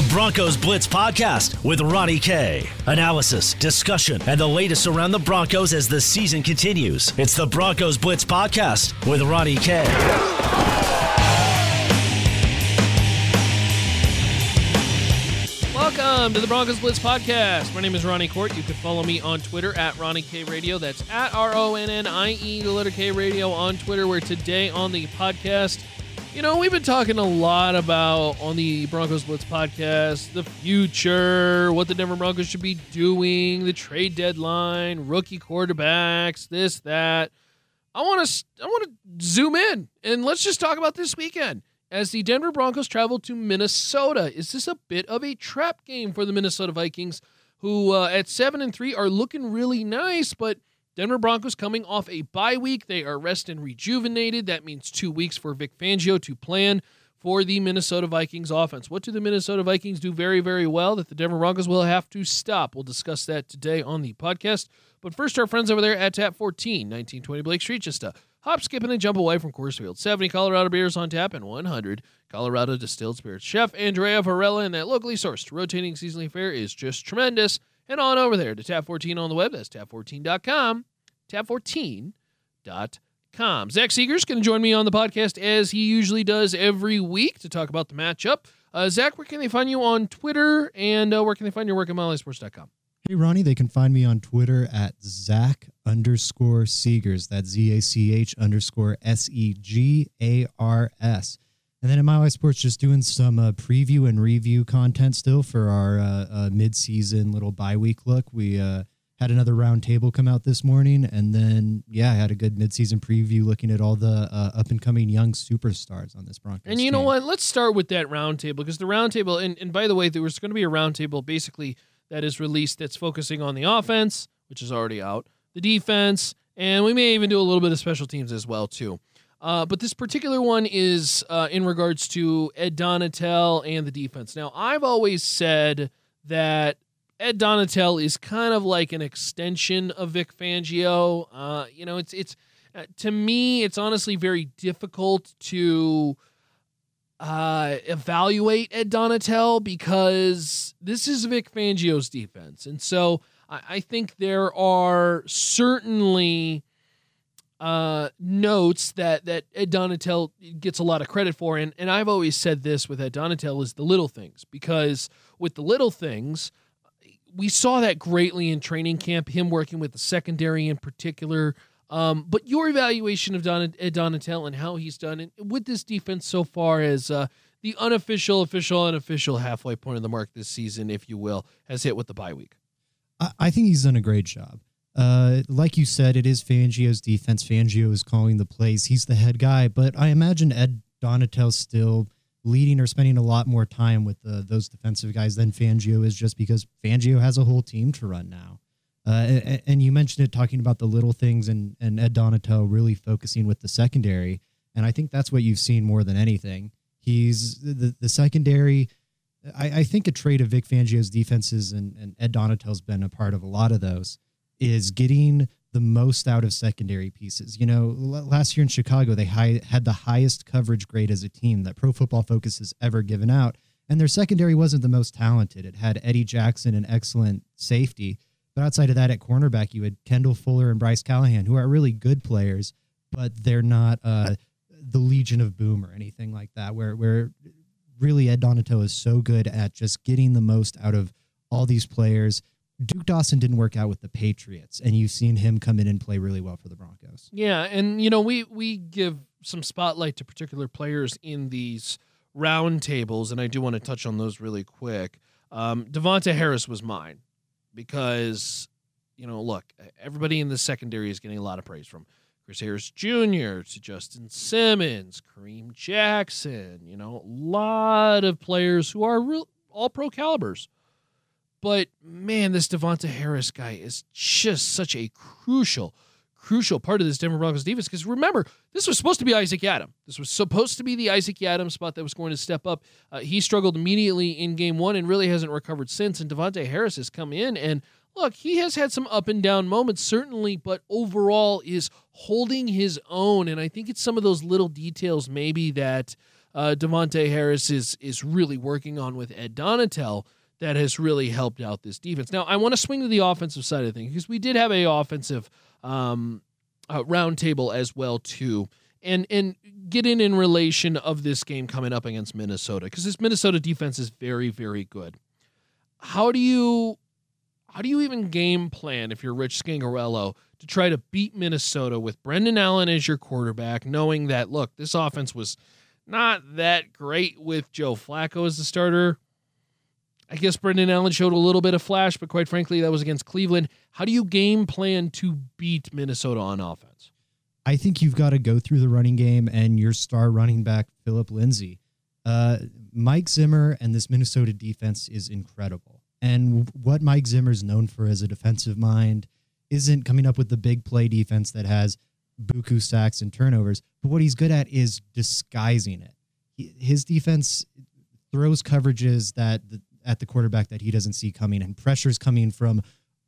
The Broncos Blitz Podcast with Ronnie K. Analysis, discussion, and the latest around the Broncos as the season continues. It's the Broncos Blitz Podcast with Ronnie K. Welcome to the Broncos Blitz Podcast. My name is Ronnie Court. You can follow me on Twitter at Ronnie K Radio. That's at R O N N I E, the letter K Radio on Twitter. Where today on the podcast, you know, we've been talking a lot about on the Broncos Blitz podcast the future, what the Denver Broncos should be doing, the trade deadline, rookie quarterbacks, this, that. I want to I want to zoom in and let's just talk about this weekend as the Denver Broncos travel to Minnesota. Is this a bit of a trap game for the Minnesota Vikings, who uh, at seven and three are looking really nice, but Denver Broncos coming off a bye week. They are rested and rejuvenated. That means two weeks for Vic Fangio to plan for the Minnesota Vikings offense. What do the Minnesota Vikings do very, very well that the Denver Broncos will have to stop? We'll discuss that today on the podcast. But first, our friends over there at Tap 14, 1920 Blake Street, just a hop, skip, and a jump away from Coors Field. 70 Colorado beers on tap and 100 Colorado distilled spirits. Chef Andrea Varela and that locally sourced rotating seasonally fare is just tremendous. And on over there to Tap 14 on the web. That's tap14.com. Tap14.com. Zach Segars going to join me on the podcast as he usually does every week to talk about the matchup. Uh, Zach, where can they find you on Twitter and uh, where can they find your work at MileHighSports.com? Hey, Ronnie, they can find me on Twitter at Zach underscore Segars. That's Z A C H underscore S E G A R S. And then at Mile High Sports, just doing some uh, preview and review content still for our uh, uh, mid-season little bye week look. We uh, had another roundtable come out this morning, and then yeah, I had a good mid-season preview looking at all the uh, up-and-coming young superstars on this Broncos. And you know what? Let's start with that roundtable because the roundtable, and, and by the way, there was going to be a roundtable basically that is released that's focusing on the offense, which is already out, the defense, and we may even do a little bit of special teams as well too. Uh, but this particular one is uh, in regards to Ed Donatell and the defense. Now, I've always said that Ed Donatell is kind of like an extension of Vic Fangio. Uh, you know, it's it's uh, to me, it's honestly very difficult to uh, evaluate Ed Donatell because this is Vic Fangio's defense, and so I, I think there are certainly uh, notes that that Ed Donatell gets a lot of credit for, and and I've always said this with Ed Donatell is the little things because with the little things, we saw that greatly in training camp, him working with the secondary in particular. Um, but your evaluation of Don, Ed Donatell and how he's done it with this defense so far as uh, the unofficial, official, unofficial halfway point of the mark this season, if you will, has hit with the bye week. I, I think he's done a great job. Uh, like you said, it is Fangio's defense. Fangio is calling the plays. He's the head guy, but I imagine Ed Donatell still leading or spending a lot more time with the, those defensive guys than Fangio is, just because Fangio has a whole team to run now. Uh, and, and you mentioned it talking about the little things and, and Ed Donatell really focusing with the secondary. And I think that's what you've seen more than anything. He's the, the secondary. I, I think a trait of Vic Fangio's defenses, and, and Ed Donatell's been a part of a lot of those, is getting the most out of secondary pieces. You know, last year in Chicago, they high, had the highest coverage grade as a team that Pro Football Focus has ever given out. And their secondary wasn't the most talented. It had Eddie Jackson, an excellent safety. But outside of that, at cornerback, you had Kendall Fuller and Bryce Callahan, who are really good players, but they're not uh, the Legion of Boom or anything like that, where, where really Ed Donatell is so good at just getting the most out of all these players. Duke Dawson didn't work out with the Patriots, and you've seen him come in and play really well for the Broncos. Yeah, and you know we we give some spotlight to particular players in these round tables, and I do want to touch on those really quick. Um, Davontae Harris was mine because you know, look, everybody in the secondary is getting a lot of praise from Chris Harris Jr. to Justin Simmons, Kareem Jackson. You know, a lot of players who are real all pro calibers. But man, this Davontae Harris guy is just such a crucial, crucial part of this Denver Broncos defense. Because remember, this was supposed to be Isaac Yiadom. This was supposed to be the Isaac Yiadom spot that was going to step up. Uh, he struggled immediately in game one and really hasn't recovered since. And Davontae Harris has come in and look, he has had some up and down moments, certainly, but overall is holding his own. And I think it's some of those little details maybe that uh, Davontae Harris is is really working on with Ed Donatell that has really helped out this defense. Now, I want to swing to the offensive side of things because we did have a offensive um, uh, roundtable as well too, and and get in in relation of this game coming up against Minnesota because this Minnesota defense is very very good. How do you how do you even game plan if you're Rich Scangarello to try to beat Minnesota with Brandon Allen as your quarterback, knowing that look this offense was not that great with Joe Flacco as the starter. I guess Brandon Allen showed a little bit of flash, but quite frankly, that was against Cleveland. How do you game plan to beat Minnesota on offense? I think you've got to go through the running game and your star running back, Philip Lindsay. Uh, Mike Zimmer and this Minnesota defense is incredible. And what Mike Zimmer's known for as a defensive mind isn't coming up with the big play defense that has buku sacks and turnovers, but what he's good at is disguising it. His defense throws coverages that the, at the quarterback that he doesn't see coming, and pressures coming from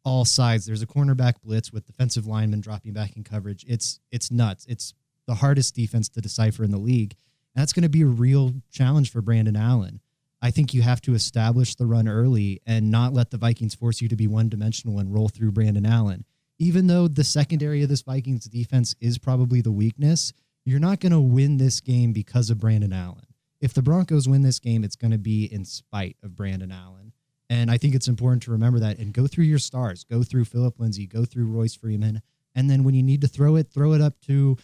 all sides. There's a cornerback blitz with defensive linemen dropping back in coverage. It's it's nuts. It's the hardest defense to decipher in the league. And that's going to be a real challenge for Brandon Allen. I think you have to establish the run early and not let the Vikings force you to be one dimensional and roll through Brandon Allen. Even though the secondary of this Vikings defense is probably the weakness, you're not going to win this game because of Brandon Allen if the Broncos win this game, it's going to be in spite of Brandon Allen. And I think it's important to remember that and go through your stars. Go through Philip Lindsay, go through Royce Freeman. And then when you need to throw it, throw it up to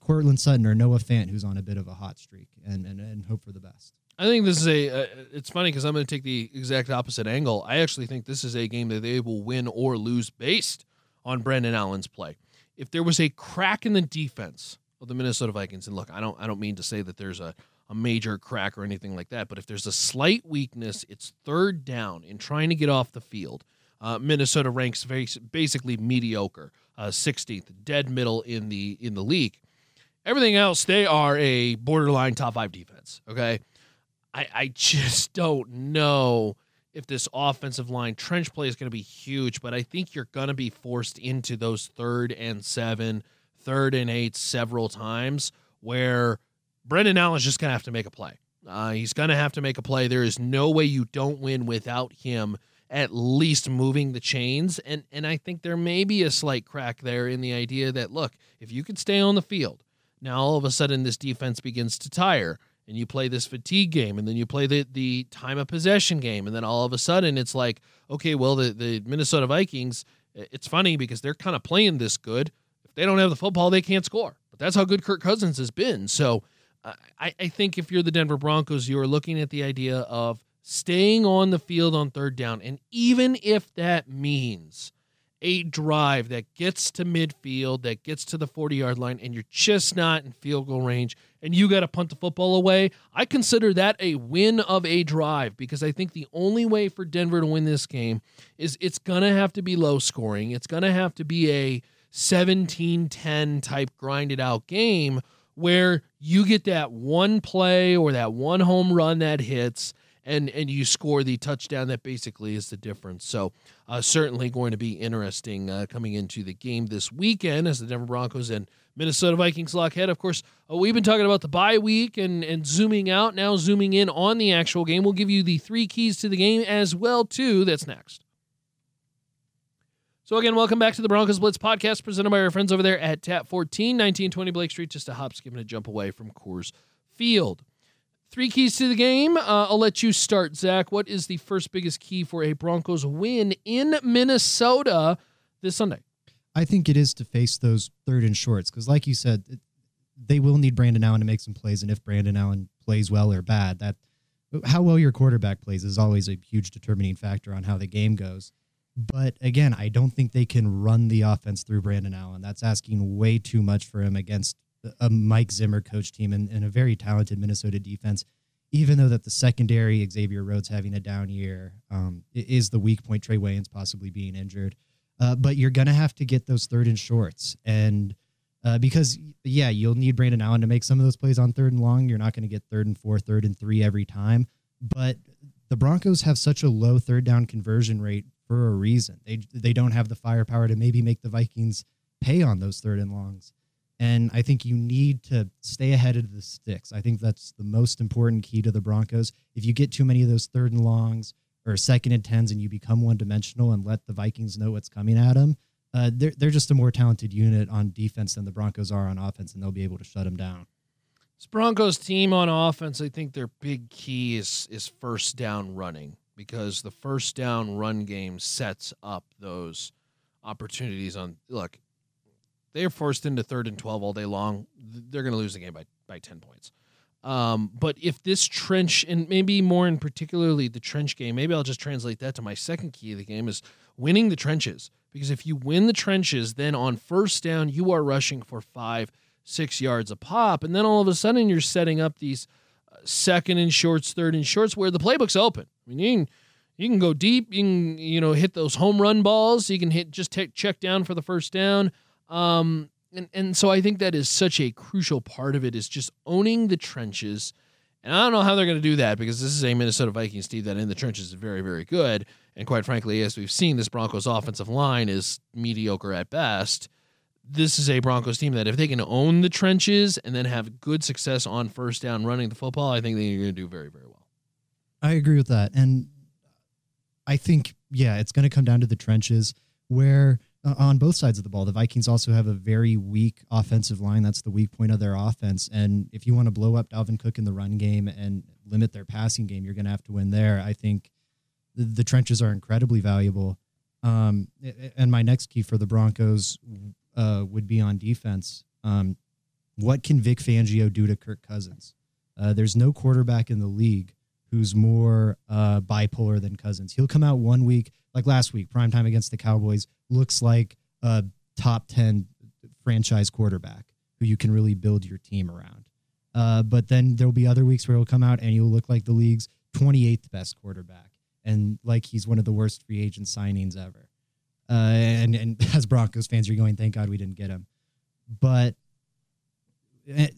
Courtland Sutton or Noah Fant, who's on a bit of a hot streak, and, and, and hope for the best. I think this is a. Uh, it's funny because I'm going to take the exact opposite angle. I actually think this is a game that they will win or lose based on Brandon Allen's play. If there was a crack in the defense of the Minnesota Vikings, and look, I don't, I don't mean to say that there's a a major crack or anything like that. But if there's a slight weakness, it's third down in trying to get off the field. Uh, Minnesota ranks very basically mediocre, uh, 16th, dead middle in the in the league. Everything else, they are a borderline top five defense. Okay, I I just don't know if this offensive line trench play is going to be huge, but I think you're going to be forced into those third and seven, third and eight several times where Brandon Allen's just going to have to make a play. Uh, he's going to have to make a play. There is no way you don't win without him at least moving the chains. And and I think there may be a slight crack there in the idea that look, if you could stay on the field, now all of a sudden this defense begins to tire, and you play this fatigue game, and then you play the the time of possession game, and then all of a sudden it's like, okay, well the the Minnesota Vikings. It's funny because they're kind of playing this good. If they don't have the football, they can't score. But that's how good Kirk Cousins has been. So I, I think if you're the Denver Broncos, you are looking at the idea of staying on the field on third down. And even if that means a drive that gets to midfield, that gets to the 40 yard line, and you're just not in field goal range, and you got to punt the football away, I consider that a win of a drive because I think the only way for Denver to win this game is it's going to have to be low scoring. It's going to have to be a 17 10 type grinded out game where you get that one play or that one home run that hits and and you score the touchdown that basically is the difference. So uh, certainly going to be interesting uh, coming into the game this weekend as the Denver Broncos and Minnesota Vikings lock head. Of course, uh, we've been talking about the bye week and and zooming out now, zooming in on the actual game. We'll give you the three keys to the game as well too. That's next. So again, welcome back to the Broncos Blitz podcast presented by our friends over there at TAP 14, 1920 Blake Street, just a hop, skip, and a jump away from Coors Field. Three keys to the game. Uh, I'll let you start, Zach. What is the first biggest key for a Broncos win in Minnesota this Sunday? I think it is to face those third and shorts because, like you said, they will need Brandon Allen to make some plays, and if Brandon Allen plays well or bad, that how well your quarterback plays is always a huge determining factor on how the game goes. But again, I don't think they can run the offense through Brandon Allen. That's asking way too much for him against a Mike Zimmer coach team and, and a very talented Minnesota defense. Even though that the secondary, Xavier Rhodes having a down year, um, is the weak point. Trae Waynes possibly being injured, uh, but you're gonna have to get those third and shorts, and uh, because yeah, you'll need Brandon Allen to make some of those plays on third and long. You're not to get third and four, third and three every time, but the Broncos have such a low third down conversion rate for a reason. They they don't have the firepower to maybe make the Vikings pay on those third and longs. And I think you need to stay ahead of the sticks. I think that's the most important key to the Broncos. If you get too many of those third and longs or second and tens and you become one dimensional and let the Vikings know what's coming at them, uh, they're, they're just a more talented unit on defense than the Broncos are on offense, and they'll be able to shut them down. This Broncos team on offense, I think their big key is is first down running because the first down run game sets up those opportunities on look they're forced into third and 12 all day long. They're going to lose the game by, by 10 points. Um, but if this trench and maybe more in particularly the trench game maybe i'll just translate that to my second key of the game is winning the trenches. Because if you win the trenches then on first down you are rushing for five six yards a pop. And then all of a sudden you're setting up these second and shorts third and shorts where the playbook's open i mean you can you can go deep. You can you know hit those home run balls. You can hit just take check down for the first down. Um, and and so I think that is such a crucial part of it is just owning the trenches. And I don't know how they're going to do that because this is a Minnesota Vikings team that in the trenches is very very good. And quite frankly, as we've seen, this Broncos offensive line is mediocre at best. This is a Broncos team that if they can own the trenches and then have good success on first down running the football, I think they're going to do very very well. I agree with that. And I think, yeah, it's going to come down to the trenches where uh, on both sides of the ball, the Vikings also have a very weak offensive line. That's the weak point of their offense. And if you want to blow up Dalvin Cook in the run game and limit their passing game, you're going to have to win there. I think the, the trenches are incredibly valuable. Um, and my next key for the Broncos uh, would be on defense. Um, what can Vic Fangio do to Kirk Cousins? Uh, there's no quarterback in the league who's more uh, bipolar than Cousins. He'll come out one week, like last week, prime time against the Cowboys, looks like a top 10 franchise quarterback who you can really build your team around. Uh, but then there'll be other weeks where he'll come out and he'll look like the league's 28th best quarterback and like he's one of the worst free agent signings ever. Uh, and, and as Broncos fans, you're going, thank God we didn't get him. But eh,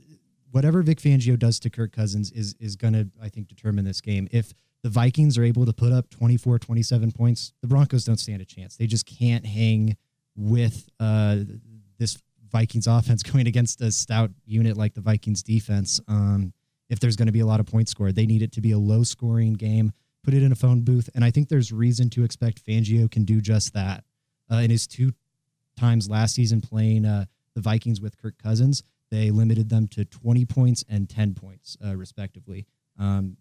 whatever Vic Fangio does to Kirk Cousins is is going to I think determine this game. If the Vikings are able to put up 24 27 points, the Broncos don't stand a chance. They just can't hang with uh, this Vikings offense going against a stout unit like the Vikings defense. Um, if there's going to be a lot of points scored, they need it to be a low scoring game. Put it in a phone booth, and I think there's reason to expect Fangio can do just that. Uh, in his two times last season playing uh, the Vikings with Kirk Cousins, they limited them to 20 points and 10 points, uh, respectively. Um,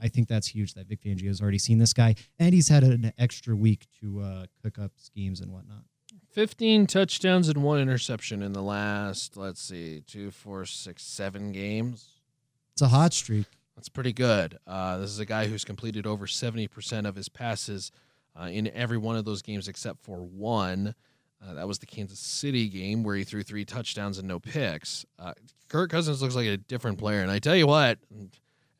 I think that's huge that Vic Fangio has already seen this guy, and he's had an extra week to uh, cook up schemes and whatnot. 15 touchdowns and one interception in the last, let's see, two, four, six, seven games. It's a hot streak. That's pretty good. Uh, this is a guy who's completed over 70% of his passes uh, in every one of those games except for one. Uh, that was the Kansas City game where he threw three touchdowns and no picks. Uh, Kirk Cousins looks like a different player. And I tell you what,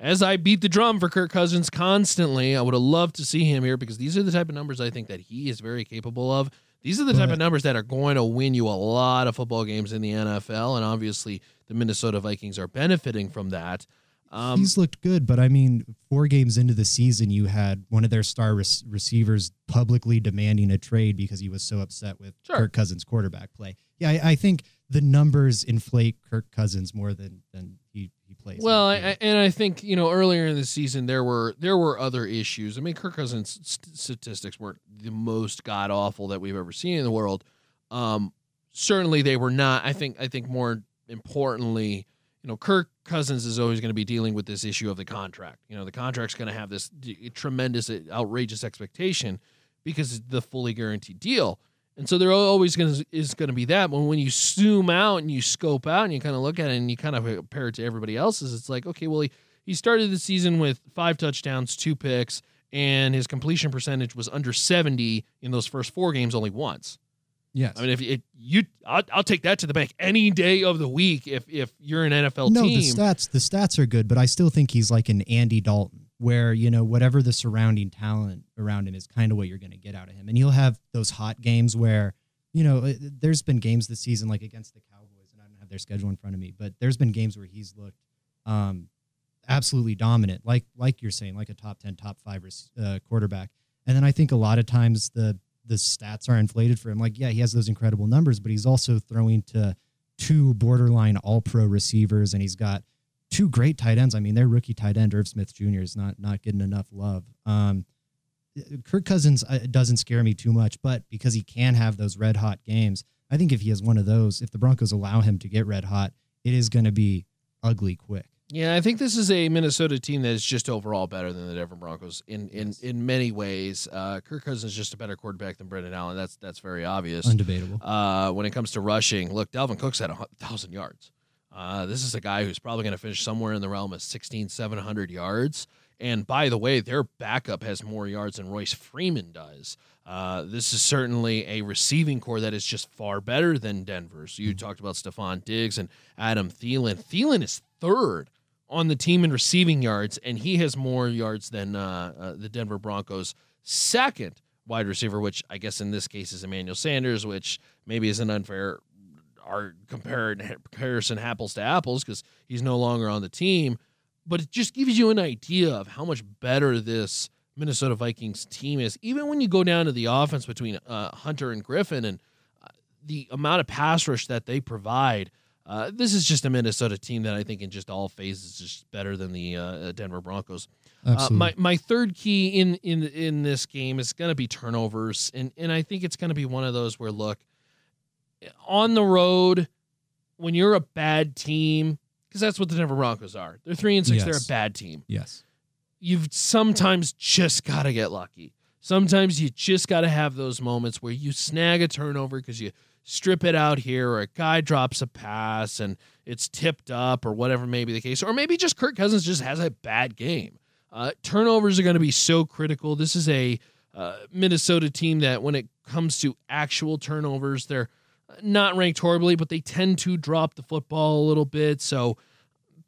as I beat the drum for Kirk Cousins constantly, I would have loved to see him here because these are the type of numbers I think that he is very capable of. These are the type of numbers that are going to win you a lot of football games in the NFL. And obviously, the Minnesota Vikings are benefiting from that. Um, He's looked good, but I mean, four games into the season, you had one of their star receivers publicly demanding a trade because he was so upset with sure. Kirk Cousins' quarterback play. Yeah, I, I, think the numbers inflate Kirk Cousins more than than he, he plays. Well, I, and I think you know earlier in the season there were there were other issues. I mean, Kirk Cousins' st- statistics weren't the most god awful that we've ever seen in the world. Um, certainly, they were not. I think I think more importantly you know, Kirk Cousins is always going to be dealing with this issue of the contract. You know, the contract's going to have this tremendous, uh, outrageous expectation because it's the fully guaranteed deal. And so there always going to is going to be that. But when you zoom out and you scope out and you kind of look at it and you kind of compare it to everybody else's, it's like, okay, well, he, he started the season with five touchdowns, two picks, and his completion percentage was under 70 in those first four games only once. Yes. I mean, if it, you, I'll, I'll, take that to the bank any day of the week. If if you're an NFL no, team, the stats the stats are good, but I still think he's like an Andy Dalton, where you know whatever the surrounding talent around him is kind of what you're going to get out of him, and he'll have those hot games where you know uh, there's been games this season like against the Cowboys, and I don't have their schedule in front of me, but there's been games where he's looked um, absolutely dominant, like like you're saying, like a top ten, top five uh, quarterback. And then I think a lot of times the the stats are inflated for him. Like, yeah, he has those incredible numbers, but he's also throwing to two borderline all pro receivers and he's got two great tight ends. I mean, their rookie tight end, Irv Smith Jr., is not not getting enough love. Um, Kirk Cousins uh, doesn't scare me too much, but because he can have those red hot games, I think if he has one of those, if the Broncos allow him to get red hot, it is going to be ugly quick. Yeah, I think this is a Minnesota team that is just overall better than the Denver Broncos in in, Yes. in many ways. Uh, Kirk Cousins is just a better quarterback than Brandon Allen. That's that's very obvious. Undebatable. Uh, when it comes to rushing, look, Dalvin Cook's had a thousand yards. Uh, this is a guy who's probably going to finish somewhere in the realm of 16, 700 yards. And by the way, their backup has more yards than Royce Freeman does. Uh, this is certainly a receiving corps that is just far better than Denver's. You talked about Stefon Diggs and Adam Thielen. Thielen is third on the team in receiving yards, and he has more yards than uh, uh, the Denver Broncos' second wide receiver, which I guess in this case is Emmanuel Sanders, which maybe is an unfair our comparison apples to apples because he's no longer on the team. But it just gives you an idea of how much better this Minnesota Vikings team is. Even when you go down to the offense between uh, Hunter and Griffen and uh, the amount of pass rush that they provide, uh, this is just a Minnesota team that I think in just all phases is just better than the uh, Denver Broncos. Uh, my my third key in in in this game is going to be turnovers, and and I think it's going to be one of those where look on the road when you're a bad team because that's what the Denver Broncos are. They're three and six. They're a bad team. yes. You've sometimes just got to get lucky. Sometimes you just got to have those moments where you snag a turnover because you strip it out here, or a guy drops a pass and it's tipped up, or whatever may be the case, or maybe just Kirk Cousins just has a bad game. Uh, turnovers are going to be so critical. This is a uh, Minnesota team that, when it comes to actual turnovers, they're not ranked horribly, but they tend to drop the football a little bit. So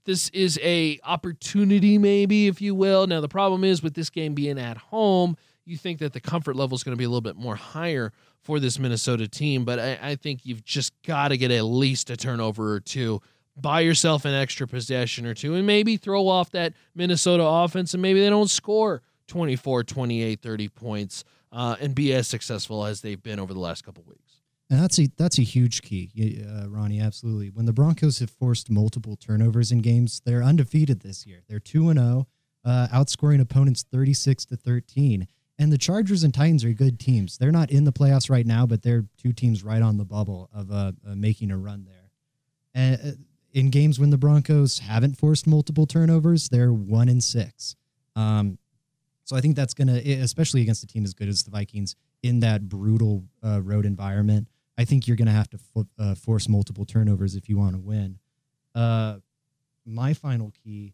this is a opportunity, maybe, if you will. Now the problem is with this game being at home, you think that the comfort level is going to be a little bit more higher for this Minnesota team, but I, I think you've just got to get at least a turnover or two. Buy yourself an extra possession or two and maybe throw off that Minnesota offense and maybe they don't score 24, 28, 30 points uh, and be as successful as they've been over the last couple weeks. And that's a that's a huge key, uh, Ronnie. Absolutely. When the Broncos have forced multiple turnovers in games, they're undefeated this year. They're two and zero, uh, outscoring opponents thirty six to thirteen. And the Chargers and Titans are good teams. They're not in the playoffs right now, but they're two teams right on the bubble of uh, uh, making a run there. And uh, in games when the Broncos haven't forced multiple turnovers, they're one in six. Um, so I think that's gonna, especially against a team as good as the Vikings in that brutal uh, road environment. I think you're going to have to uh, force multiple turnovers if you want to win. Uh, my final key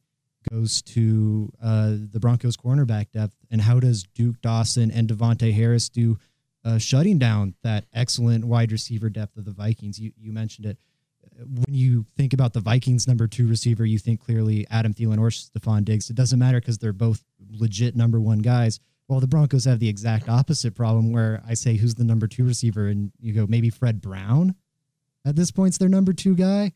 goes to uh, the Broncos cornerback depth and how does Duke Dawson and Davontae Harris do uh, shutting down that excellent wide receiver depth of the Vikings? You you mentioned it. When you think about the Vikings number two receiver, you think clearly Adam Thielen or Stefon Diggs. It doesn't matter because they're both legit number one guys. Well, the Broncos have the exact opposite problem where I say, who's the number two receiver? And you go, maybe Fred Brown at this point's their number two guy.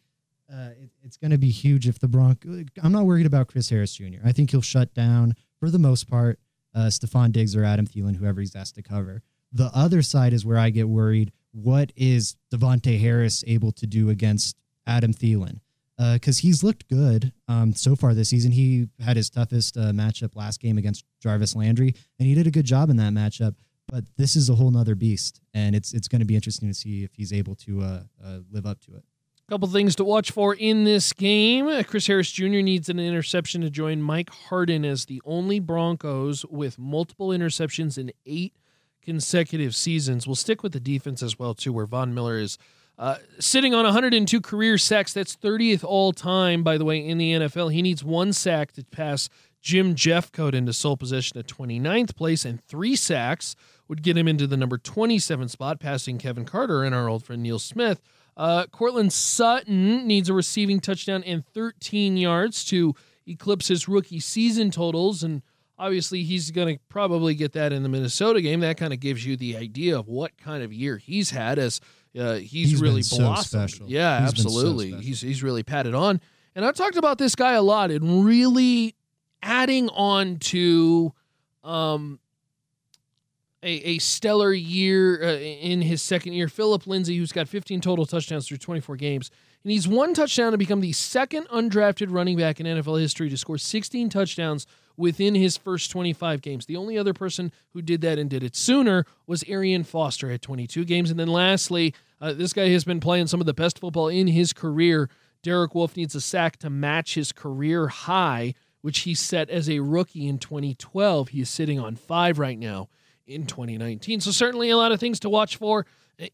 Uh, it, it's going to be huge if the Broncos. I'm not worried about Chris Harris Jr. I think he'll shut down, for the most part, uh, Stefon Diggs or Adam Thielen, whoever he's asked to cover. The other side is where I get worried. What is Davontae Harris able to do against Adam Thielen? Because he's looked good um, so far this season. He had his toughest uh, matchup last game against Jarvis Landry, and he did a good job in that matchup. But this is a whole nother beast, and it's it's going to be interesting to see if he's able to uh, uh, live up to it. Couple things to watch for in this game. Chris Harris Jr. needs an interception to join Mike Harden as the only Broncos with multiple interceptions in eight consecutive seasons. We'll stick with the defense as well too, where Von Miller is uh, sitting on 102 career sacks. That's 30th all time, by the way, in the NFL. He needs one sack to pass Jim Jeffcoat into sole possession at 29th place, and three sacks would get him into the number 27 spot, passing Kevin Carter and our old friend Neil Smith. Uh, Courtland Sutton needs a receiving touchdown and 13 yards to eclipse his rookie season totals. And obviously, he's going to probably get that in the Minnesota game. That kind of gives you the idea of what kind of year he's had as uh, he's, He's really so blossomed. special. Yeah, He's so absolutely. special. he's he's really patted on. And I've talked about this guy a lot and really adding on to um a, a stellar year uh, in his second year. Philip Lindsay, who's got 15 total touchdowns through 24 games, and he's one touchdown to become the second undrafted running back in NFL history to score 16 touchdowns within his first 25 games. The only other person who did that and did it sooner was Arian Foster at 22 games. And then lastly, uh, this guy has been playing some of the best football in his career. Derek Wolfe needs a sack to match his career high, which he set as a rookie in 2012. He is sitting on five right now in 2019. So, certainly a lot of things to watch for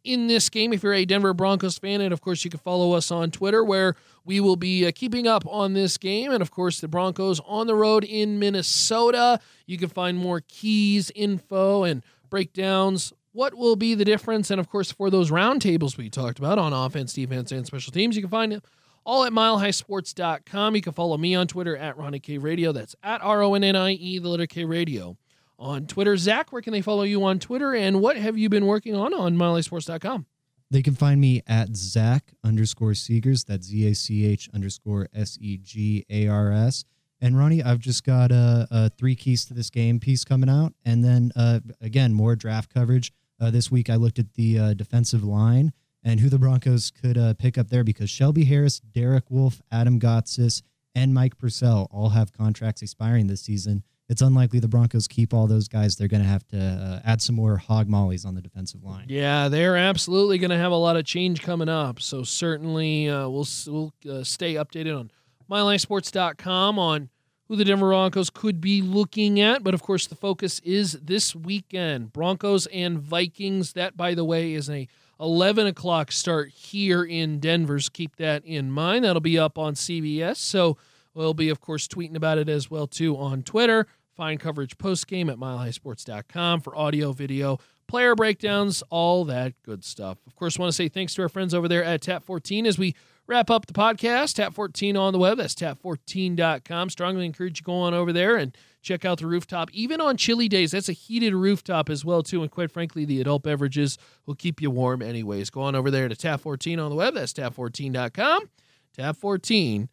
in this game if you're a Denver Broncos fan. And of course, you can follow us on Twitter where we will be uh, keeping up on this game. And of course, the Broncos on the road in Minnesota. You can find more keys, info, and breakdowns. What will be the difference? And of course, for those roundtables we talked about on offense, defense, and special teams, you can find it all at milehighsports.com. You can follow me on Twitter at Ronnie K Radio. That's at R O N N I E, the letter K Radio on Twitter. Zach, where can they follow you on Twitter? And what have you been working on on milehighsports.com? They can find me at Zach underscore Segars. That's Z A C H underscore S E G A R S. And Ronnie, I've just got a, a, three keys to this game piece coming out. And then uh, again, more draft coverage. Uh, this week, I looked at the uh, defensive line and who the Broncos could uh, pick up there because Shelby Harris, Derek Wolfe, Adam Gotsis, and Mike Purcell all have contracts expiring this season it's unlikely the Broncos keep all those guys. They're going to have to uh, add some more hog mollies on the defensive line. Yeah, they're absolutely going to have a lot of change coming up. So certainly uh, we'll we'll uh, stay updated on milehighsports.com on who the Denver Broncos could be looking at. But of course, the focus is this weekend: Broncos and Vikings. That, by the way, is a 11 o'clock start here in Denver's. Keep that in mind. That'll be up on CBS. So we'll be, of course, tweeting about it as well too on Twitter. Find coverage post game at milehighsports.com for audio, video, player breakdowns, all that good stuff. Of course, want to say thanks to our friends over there at Tap 14 as we wrap up the podcast. Tap 14 on the web. That's tap14.com. Strongly encourage you go on over there and check out the rooftop. Even on chilly days, that's a heated rooftop as well too. And quite frankly, the adult beverages will keep you warm anyways. Go on over there to Tap 14 on the web. That's tap14.com. Tap 14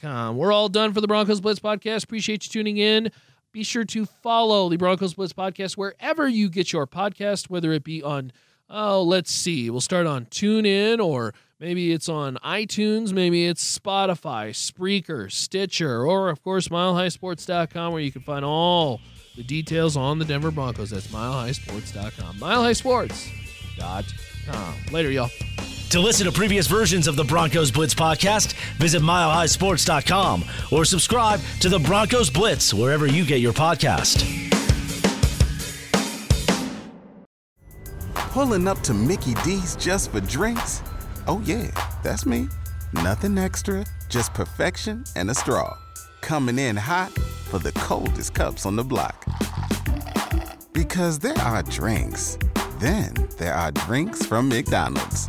com. We're all done for the Broncos Blitz podcast. Appreciate you tuning in. Be sure to follow the Broncos Blitz podcast wherever you get your podcast, whether it be on, oh, let's see, we'll start on TuneIn or maybe it's on iTunes, maybe it's Spotify, Spreaker, Stitcher, or of course, milehighsports.com where you can find all the details on the Denver Broncos. That's milehighsports.com. Milehighsports.com. Later, y'all. To listen to previous versions of the Broncos Blitz podcast, visit milehighsports.com or subscribe to the Broncos Blitz wherever you get your podcast. Pulling up to Mickey D's just for drinks? Oh, yeah, that's me. Nothing extra, just perfection and a straw. Coming in hot for the coldest cups on the block. Because there are drinks, then there are drinks from McDonald's.